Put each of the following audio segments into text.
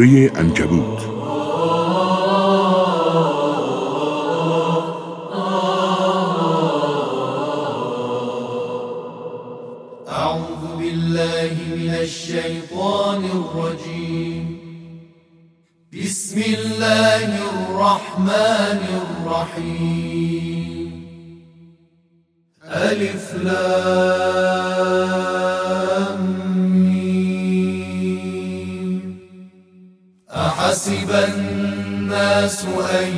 سوره انکبوت أعوذ بالله من الشیطان الرجیم بسم الله الرحمن الرحیم احسب الناس ان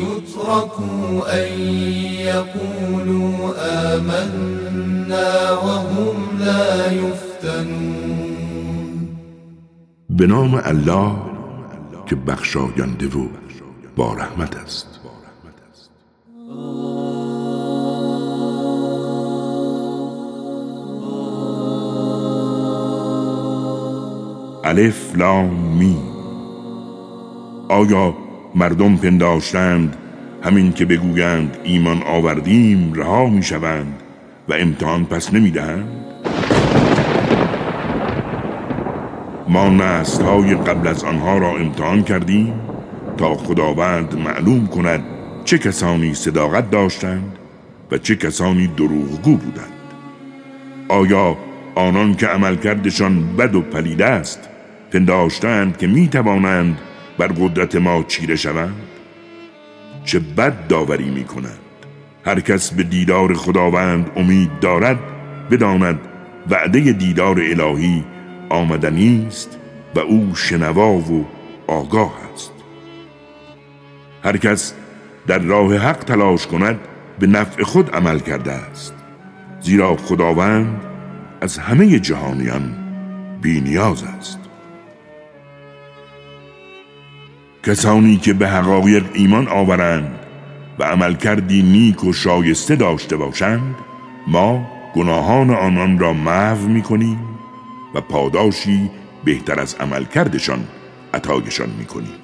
يتركوا ان يقولوا آمنا وهم لا يفتنون به نام الله که بخشاینده و با رحمت است. الف لام می آیا مردم پنداشتند همین که بگویند ایمان آوردیم رها می شوند و امتحان پس نمی دهند؟ ما نسل های قبل از آنها را امتحان کردیم تا خداوند معلوم کند چه کسانی صداقت داشتند و چه کسانی دروغگو بودند آیا آنان که عملکردشان بد و پلید است پنداشتند که می توانند بر قدرت ما چیره شوند؟ چه بد داوری می کنند هر کس به دیدار خداوند امید دارد بداند وعده دیدار الهی آمدنی است و او شنوا و آگاه است. هر کس در راه حق تلاش کند به نفع خود عمل کرده است. زیرا خداوند از همه جهانیان بینیاز است. کسانی که به حقایق ایمان آورند و عمل کردی نیک و شایسته داشته باشند ما گناهان آنان را محو می کنیم و پاداشی بهتر از عمل کردشان عطایشان می کنیم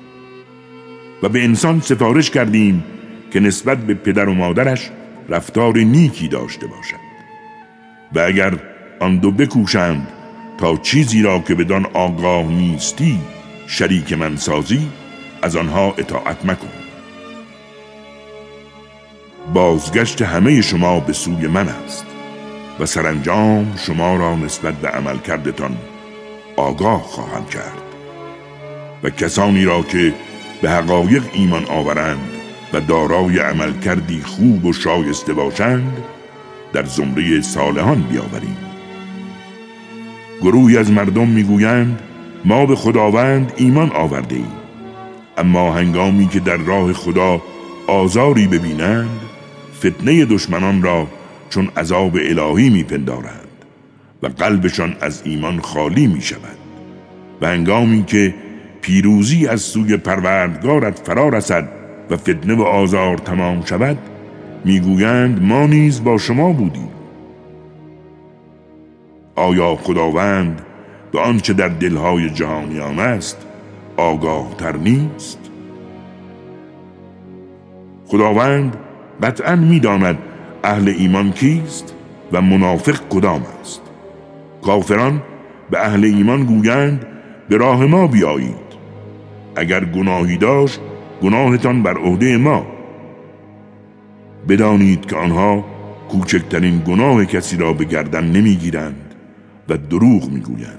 و به انسان سفارش کردیم که نسبت به پدر و مادرش رفتار نیکی داشته باشد. و اگر آن دو بکوشند تا چیزی را که بدان آگاه نیستی شریک من سازی از آنها اطاعت مکن. بازگشت همه شما به سوی من است و سرانجام شما را نسبت به عمل کردتان آگاه خواهم کرد و کسانی را که به حقایق ایمان آورند و دارای عمل کردی خوب و شایسته باشند در زمره صالحان بیاوریم. گروهی از مردم می‌گویند ما به خداوند ایمان آورده ایم اما هنگامی که در راه خدا آزاری ببینند فتنه دشمنان را چون عذاب الهی میپندارند و قلبشان از ایمان خالی می شود و هنگامی که پیروزی از سوی پروردگارت فرا رسد و فتنه و آزار تمام شود می‌گویند ما نیز با شما بودیم. آیا خداوند به آنچه در دلهای جهانیان است آگاه تر نیست. خداوند قطعا می‌داند اهل ایمان کیست و منافق کدام است. کافران به اهل ایمان گویند به راه ما بیایید. اگر گناهی داشت گناهتان بر عهده ما. بدانید که آنها کوچکترین گناه کسی را به گردن نمی‌گیرند و دروغ می‌گویند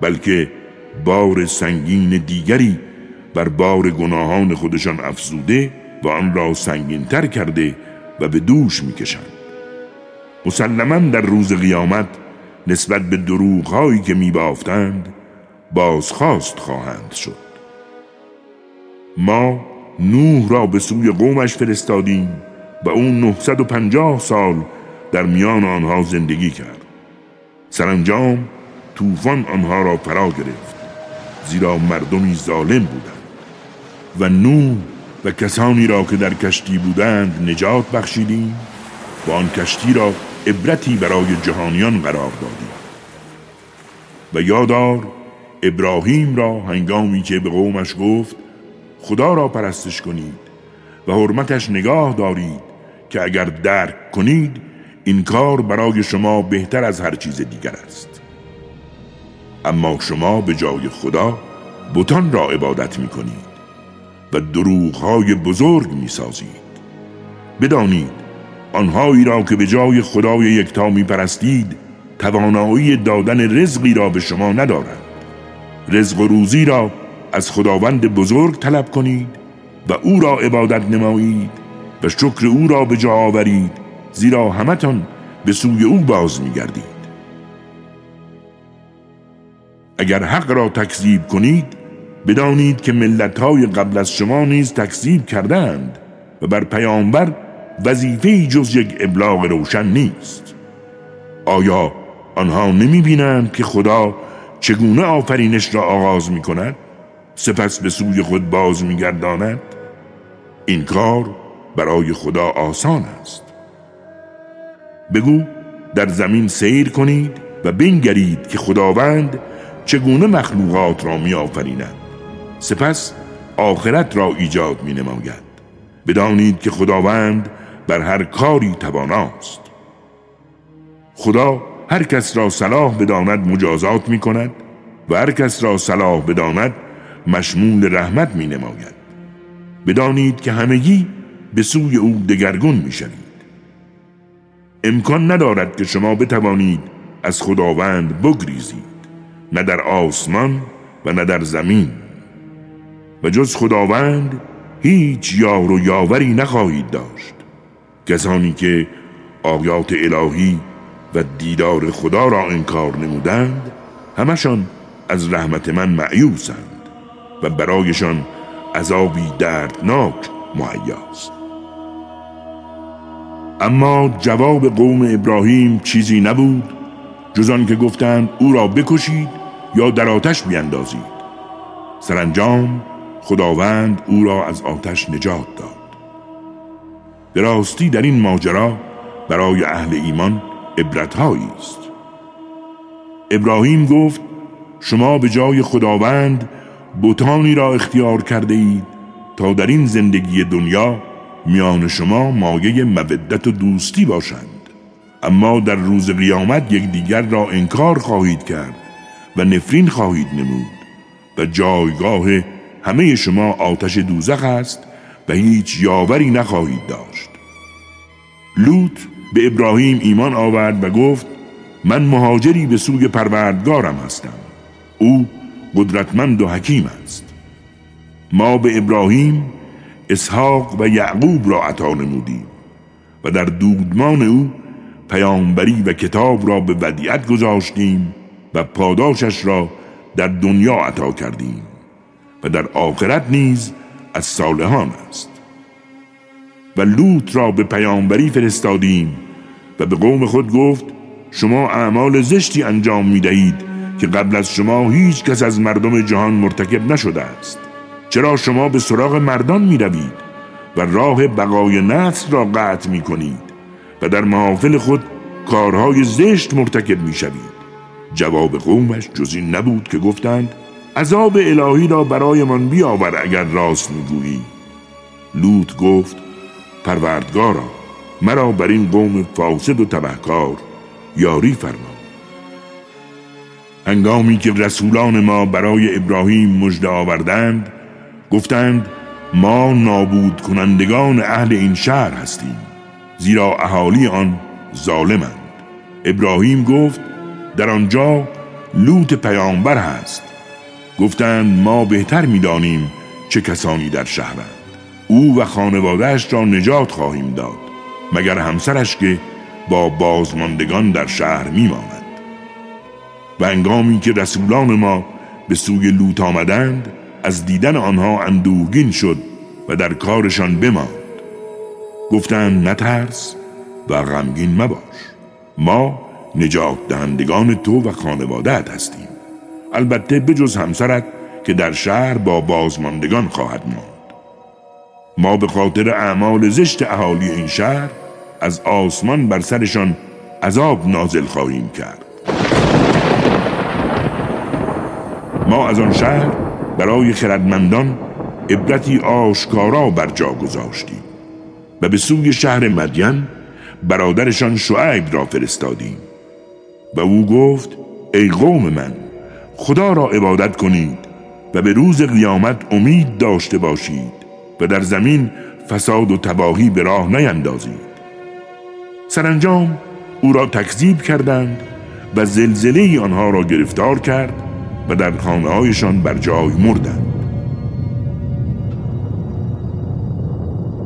بلکه بار سنگین دیگری بر بار گناهان خودشان افزوده و آن را سنگینتر کرده و به دوش می‌کشند. مسلما در روز قیامت نسبت به دروغهایی که میبافتند بازخواست خواهند شد. ما نوح را به سوی قومش فرستادیم و اون 950 سال در میان آنها زندگی کرد. سرانجام طوفان آنها را فرا گرفت. زیرا مردمی ظالم بودند. و نوح و کسانی را که در کشتی بودند نجات بخشیدیم. و آن کشتی را عبرتی برای جهانیان قرار دادیم. و یادار ابراهیم را هنگامی که به قومش گفت خدا را پرستش کنید و حرمتش نگاه دارید که اگر درک کنید این کار برای شما بهتر از هر چیز دیگر است. اما شما به جای خدا بتان را عبادت می کنید و دروغهای بزرگ می سازید بدانید آنهایی را که به جای خدای یکتا می پرستید توانایی دادن رزقی را به شما ندارند. رزق و روزی را از خداوند بزرگ طلب کنید و او را عبادت نمایید و شکر او را به جا آورید زیرا همتان به سوی او باز میگردید. اگر حق را تکذیب کنید بدانید که ملتهای قبل از شما نیز تکذیب کردند و بر پیامبر وظیفه جز یک ابلاغ روشن نیست. آیا آنها نمی بینند که خدا چگونه آفرینش را آغاز می کند سپس به سوی خود باز می گرداند این کار برای خدا آسان است. بگو در زمین سیر کنید و بنگرید که خداوند چگونه مخلوقات را می آفریند سپس آخرت را ایجاد می نماید بدانید که خداوند بر هر کاری تواناست. خدا هر کس را صلاح بداند مجازات می کند و هر کس را صلاح بداند مشمول رحمت می نماید بدانید که همگی به سوی او دگرگون می شوید امکان ندارد که شما بتوانید از خداوند بگریزید. نه در آسمان و نه در زمین. و جز خداوند هیچ یار و یاوری نخواهید داشت. کسانی که آیات الهی و دیدار خدا را انکار نمودند همشان از رحمت من معیوسند و برایشان عذابی دردناک مهیاست اما جواب قوم ابراهیم چیزی نبود جز که گفتند او را بکشید یا در آتش بیندازید سرانجام خداوند او را از آتش نجات داد. به راستی در این ماجرا برای اهل ایمان عبرتهایی است. ابراهیم گفت شما به جای خداوند بوتانی را اختیار کرده اید تا در این زندگی دنیا میان شما مایه مودت و دوستی باشند. اما در روز قیامت یکدیگر را انکار خواهید کرد. و نفرین خواهید نمود. و جایگاه همه شما آتش دوزخ است و هیچ یاوری نخواهید داشت. لوط به ابراهیم ایمان آورد و گفت من مهاجری به سوی پروردگارم هستم. او قدرتمند و حکیم است. ما به ابراهیم اسحاق و یعقوب را عطا نمودیم و در دودمان او پیامبری و کتاب را به ودیعت گذاشتیم و پاداشش را در دنیا عطا کردیم و در آخرت نیز از صالحان است. و لوط را به پیامبری فرستادیم و به قوم خود گفت شما اعمال زشتی انجام می دهید که قبل از شما هیچ کس از مردم جهان مرتکب نشده است. چرا شما به سراغ مردان می روید و راه بقای نفس را قطع می کنید و در محافل خود کارهای زشت مرتکب می شوید جواب قومش جز نبود که گفتند عذاب الهی را برایمان بیاور اگر راست می‌گویی. لوط گفت پروردگارا مرا بر این قوم فاسد و تبهکار یاری فرما. هنگامی که رسولان ما برای ابراهیم مژده آوردند گفتند ما نابود کنندگان اهل این شهر هستیم زیرا اهالی آن ظالمند. ابراهیم گفت در آنجا لوط پیامبر هست. گفتند ما بهتر می‌دانیم چه کسانی در شهرند. او و خانوادهش را نجات خواهیم داد مگر همسرش که با بازماندگان در شهر میماند. و انگامی که رسولان ما به سوی لوط آمدند از دیدن آنها اندوهگین شد و در کارشان بماند. گفتند نترس و غمگین مباش. ما نجات دهندگان تو و خانوادت هستیم. البته بجز همسرت که در شهر با بازماندگان خواهد ماند. ما به خاطر اعمال زشت اهالی این شهر از آسمان بر سرشان عذاب نازل خواهیم کرد. ما از آن شهر برای خردمندان عبرتی آشکارا بر جا گذاشتیم و به سوی شهر مدین برادرشان شعیب را فرستادیم. و او گفت ای قوم من خدا را عبادت کنید و به روز قیامت امید داشته باشید و در زمین فساد و تباهی به راه نیندازید. سرانجام او را تکذیب کردند و زلزله آنها را گرفتار کرد و در خانه هایشان بر جای مردند.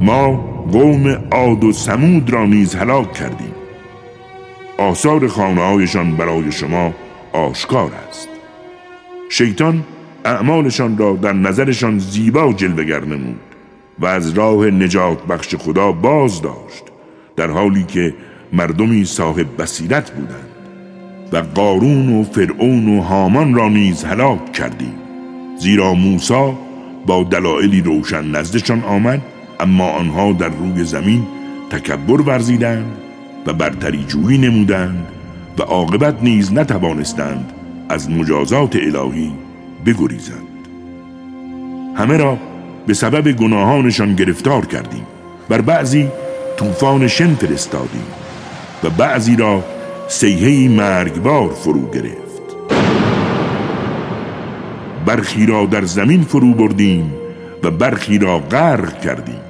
ما قوم عاد و سمود را نیز هلاک کردیم. آثار خانه هایشان برای شما آشکار است. شیطان اعمالشان را در نظرشان زیبا جلوگر نمود و از راه نجات بخش خدا باز داشت در حالی که مردمی صاحب بصیرت بودند و قارون و فرعون و هامان را نیز هلاک کردیم. زیرا موسی با دلایلی روشن نزدشان آمد اما آنها در روی زمین تکبر ورزیدند و برتری جویی نمودند و عاقبت نیز نتوانستند از مجازات الهی بگریزند. همه را به سبب گناهانشان گرفتار کردیم بر بعضی طوفان شن فرستادیم و بعضی را سیهی مرگبار فرو گرفت. برخی را در زمین فرو بردیم و برخی را غرق کردیم.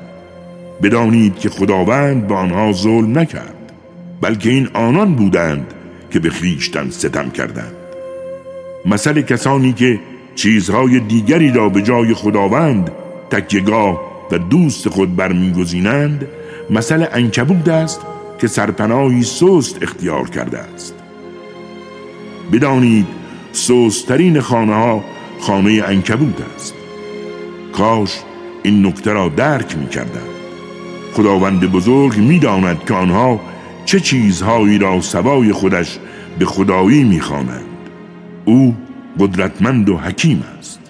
بدانید که خداوند به آنها ظلم نکرد. بلکه این آنان بودند که به خیشتن ستم کردند. مثل کسانی که چیزهای دیگری را به جای خداوند تکیگاه و دوست خود برمیگزینند مثل انکبود است که سرپناهی سست اختیار کرده است. بدانید سستترین خانه ها خانه انکبود است. کاش این نکته را درک می کردن. خداوند بزرگ می داند که آنها چه چیزهایی را سوای خودش به خدایی می خوانند. او قدرتمند و حکیم است.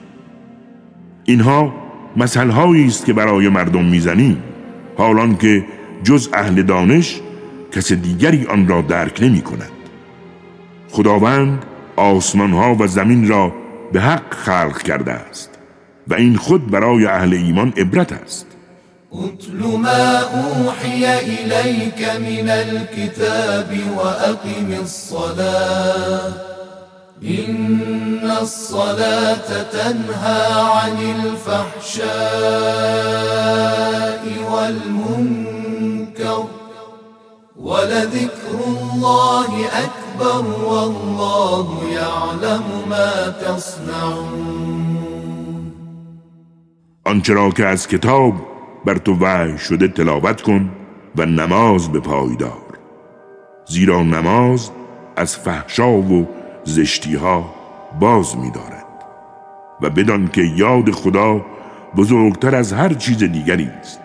اینها مسئله است که برای مردم می‌زنیم حالان که جز اهل دانش کس دیگری آن را درک نمی کند خداوند آسمان ها و زمین را به حق خلق کرده است و این خود برای اهل ایمان عبرت است. اتل ما اوحی الیک من الكتاب و اقم الصلاة. این الصلاة تنهى عن الفحشاء والمنكر. ولذكر الله أكبر والله يعلم ما تصنعون. آنچه را که از کتاب بر تو وحی شده تلاوت کن و نماز به پایدار زیرا نماز از فحشا و زشتی ها باز می دارد. و بدان که یاد خدا بزرگتر از هر چیز دیگری است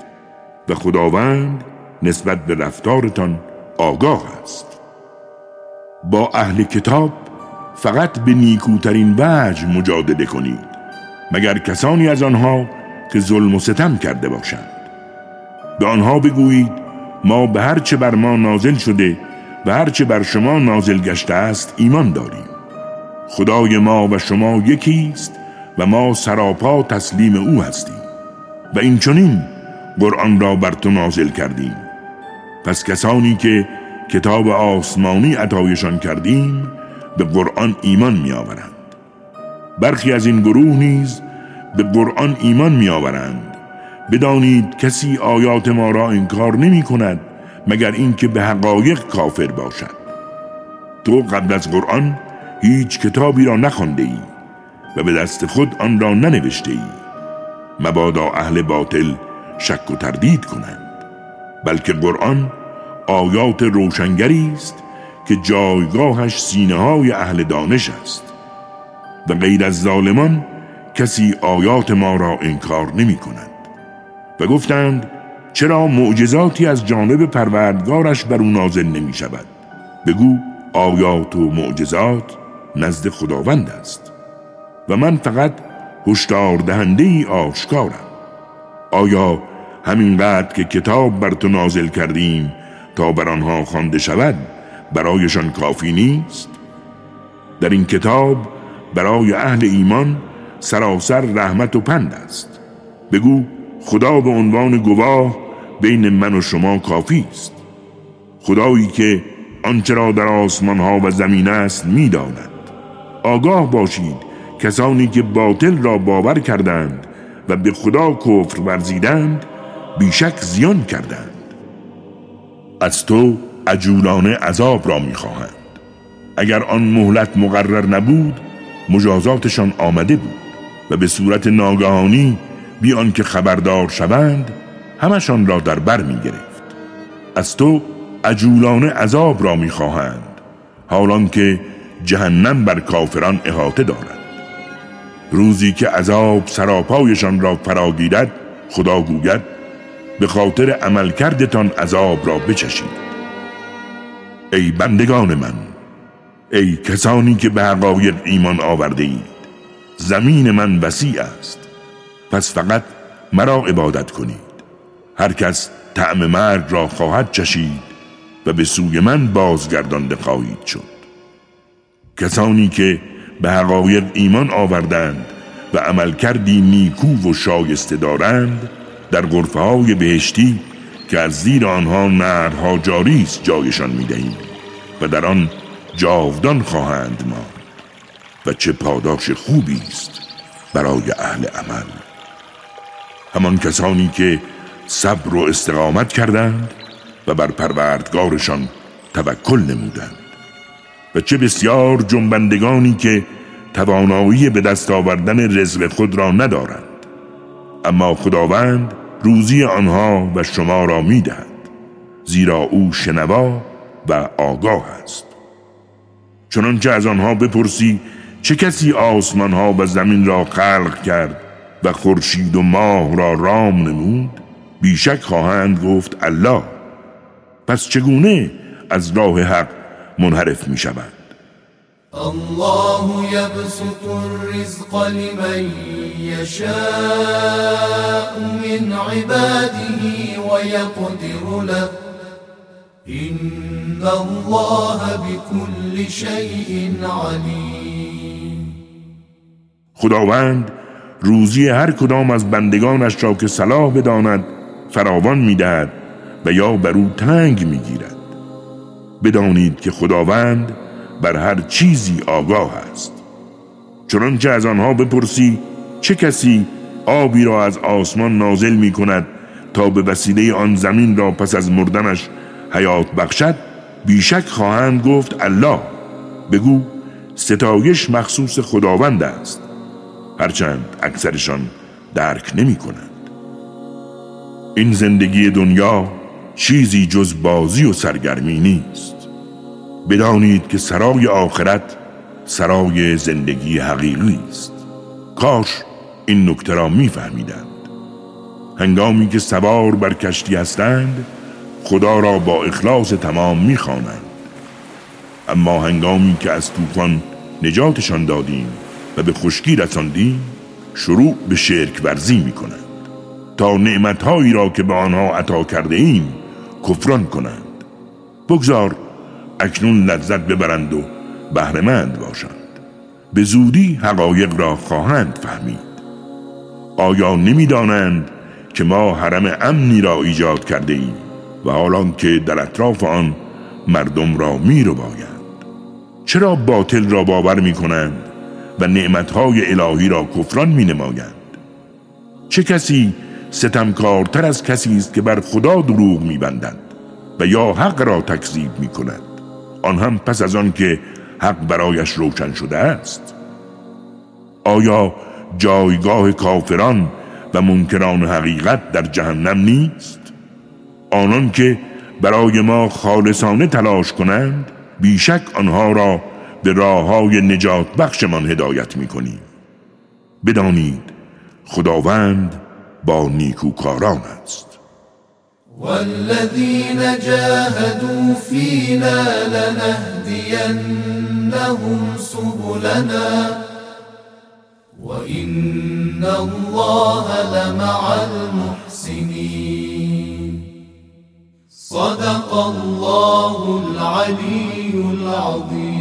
و خداوند نسبت به رفتارتان آگاه است. با اهل کتاب فقط به نیکوترین وجه مجادله کنید مگر کسانی از آنها که ظلم و ستم کرده باشند. به آنها بگویید ما به هرچه بر ما نازل شده و هرچه بر شما نازل گشته است ایمان داریم. خدای ما و شما یکی است و ما سراپا تسلیم او هستیم. و این چنین قرآن را بر تو نازل کردیم. پس کسانی که کتاب آسمانی عطایشان کردیم به قرآن ایمان می آورند برخی از این گروه نیز به قرآن ایمان می آورند بدانید کسی آیات ما را انکار نمی کند مگر اینکه به حقایق کافر باشد. تو قبل از قرآن هیچ کتابی را نخوانده ای و به دست خود آن را ننوشته ای. مبادا اهل باطل شک و تردید کنند. بلکه قرآن آیات روشنگری است که جایگاهش سینه های اهل دانش است. و غیر از ظالمان کسی آیات ما را انکار نمی کند و گفتند چرا معجزاتی از جانب پروردگارش بر او نازل نمی شود؟ بگو آیات و معجزات نزد خداوند است. و من فقط هشدار دهنده ای آشکارم. آیا همینقدر که کتاب بر تو نازل کردیم تا بر آنها خوانده شود برایشان کافی نیست؟ در این کتاب برای اهل ایمان سراسر رحمت و پند است. بگو خدا به عنوان گواه بین من و شما کافی است. خدایی که آنچه را در آسمان ها و زمین است می‌داند. آگاه باشید کسانی که باطل را باور کردند و به خدا کفر ورزیدند بیشک زیان کردند. از تو عجولانه عذاب را می‌خواهند. اگر آن مهلت مقرر نبود مجازاتشان آمده بود. و به صورت ناگهانی بیان که خبردار شوند همشان را در بر می گرفت. از تو عجولانه عذاب را می‌خواهند حالان که جهنم بر کافران احاطه دارد. روزی که عذاب سراپایشان را فراگیرد خدا گوید به خاطر عملکردتان عذاب را بچشید. ای بندگان من ای کسانی که به حقایق ایمان آورده اید زمین من وسیع است. پس فقط مرا عبادت کنید. هر کس طعم مرگ را خواهد چشید و به سوی من بازگردانده خواهید شد. کسانی که به حقایق ایمان آوردند و عمل کردی نیکو و شایسته دارند در غرفه های بهشتی که از زیر آنها نرها جاری است جایشان می‌دهیم و در آن جاودان خواهند ما و چه پاداش خوبی است برای اهل عمل. همان کسانی که صبر و استقامت کردند و بر پروردگارشان توکل نمودند. و چه بسیار جنبندگانی که توانایی به دست آوردن رزق خود را ندارند. اما خداوند روزی آنها و شما را می‌دهد زیرا او شنوا و آگاه است. چنانچه از آنها بپرسی چه کسی آسمان ها و زمین را خلق کرد و خورشید و ماه را رام نمود؟ بیشک خواهند گفت الله. پس چگونه از راه حق منحرف می شود؟ الله يبسط الرزق لمن يشاء من عباده ويقدر له. إن الله بكل شيء عليم خداوند روزی هر کدام از بندگانش را که صلاح بداند فراوان می‌دهد و یا بر او تنگ می‌گیرد. بدانید که خداوند بر هر چیزی آگاه است. چنانچه از آنها بپرسی چه کسی آبی را از آسمان نازل می کند تا به وسیله آن زمین را پس از مردنش حیات بخشد؟ بیشک خواهند گفت الله. بگو ستایش مخصوص خداوند است. هرچند اکثرشان درک نمی کنند این زندگی دنیا چیزی جز بازی و سرگرمی نیست. بدانید که سرای آخرت سرای زندگی حقیقی است. کاش این نکته را میفهمیدند. هنگامی که سوار بر کشتی هستند خدا را با اخلاص تمام می‌خوانند. اما هنگامی که از طوفان نجاتشان دادیم و به خشکی رساندیم شروع به شرک ورزی می‌کنند. تا نعمتهایی را که به آنها عطا کرده ایم کفران کنند. بگذار اکنون لذت ببرند و بهرهمند باشند. به زودی حقایق را خواهند فهمید. آیا نمی‌دانند که ما حرم امنی را ایجاد کرده ایم و حالان که در اطراف آن مردم را می رو باید. چرا باطل را باور می کنند و نعمتهای الهی را کفران می نمایند چه کسی ستمکارتر از کسی است که بر خدا دروغ می بندند و یا حق را تکذیب می کند آن هم پس از آن که حق برایش روشن شده است؟ آیا جایگاه کافران و منکران حقیقت در جهنم نیست؟ آنان که برای ما خالصانه تلاش کنند بیشک آنها را به راه های نجات بخشمان هدایت می کنیم بدانید خداوند با نیکوکاران است. والذين جاهدوا فينا لنهدينهم سبلنا وإن الله لمع المحسنين صدق الله العلي العظيم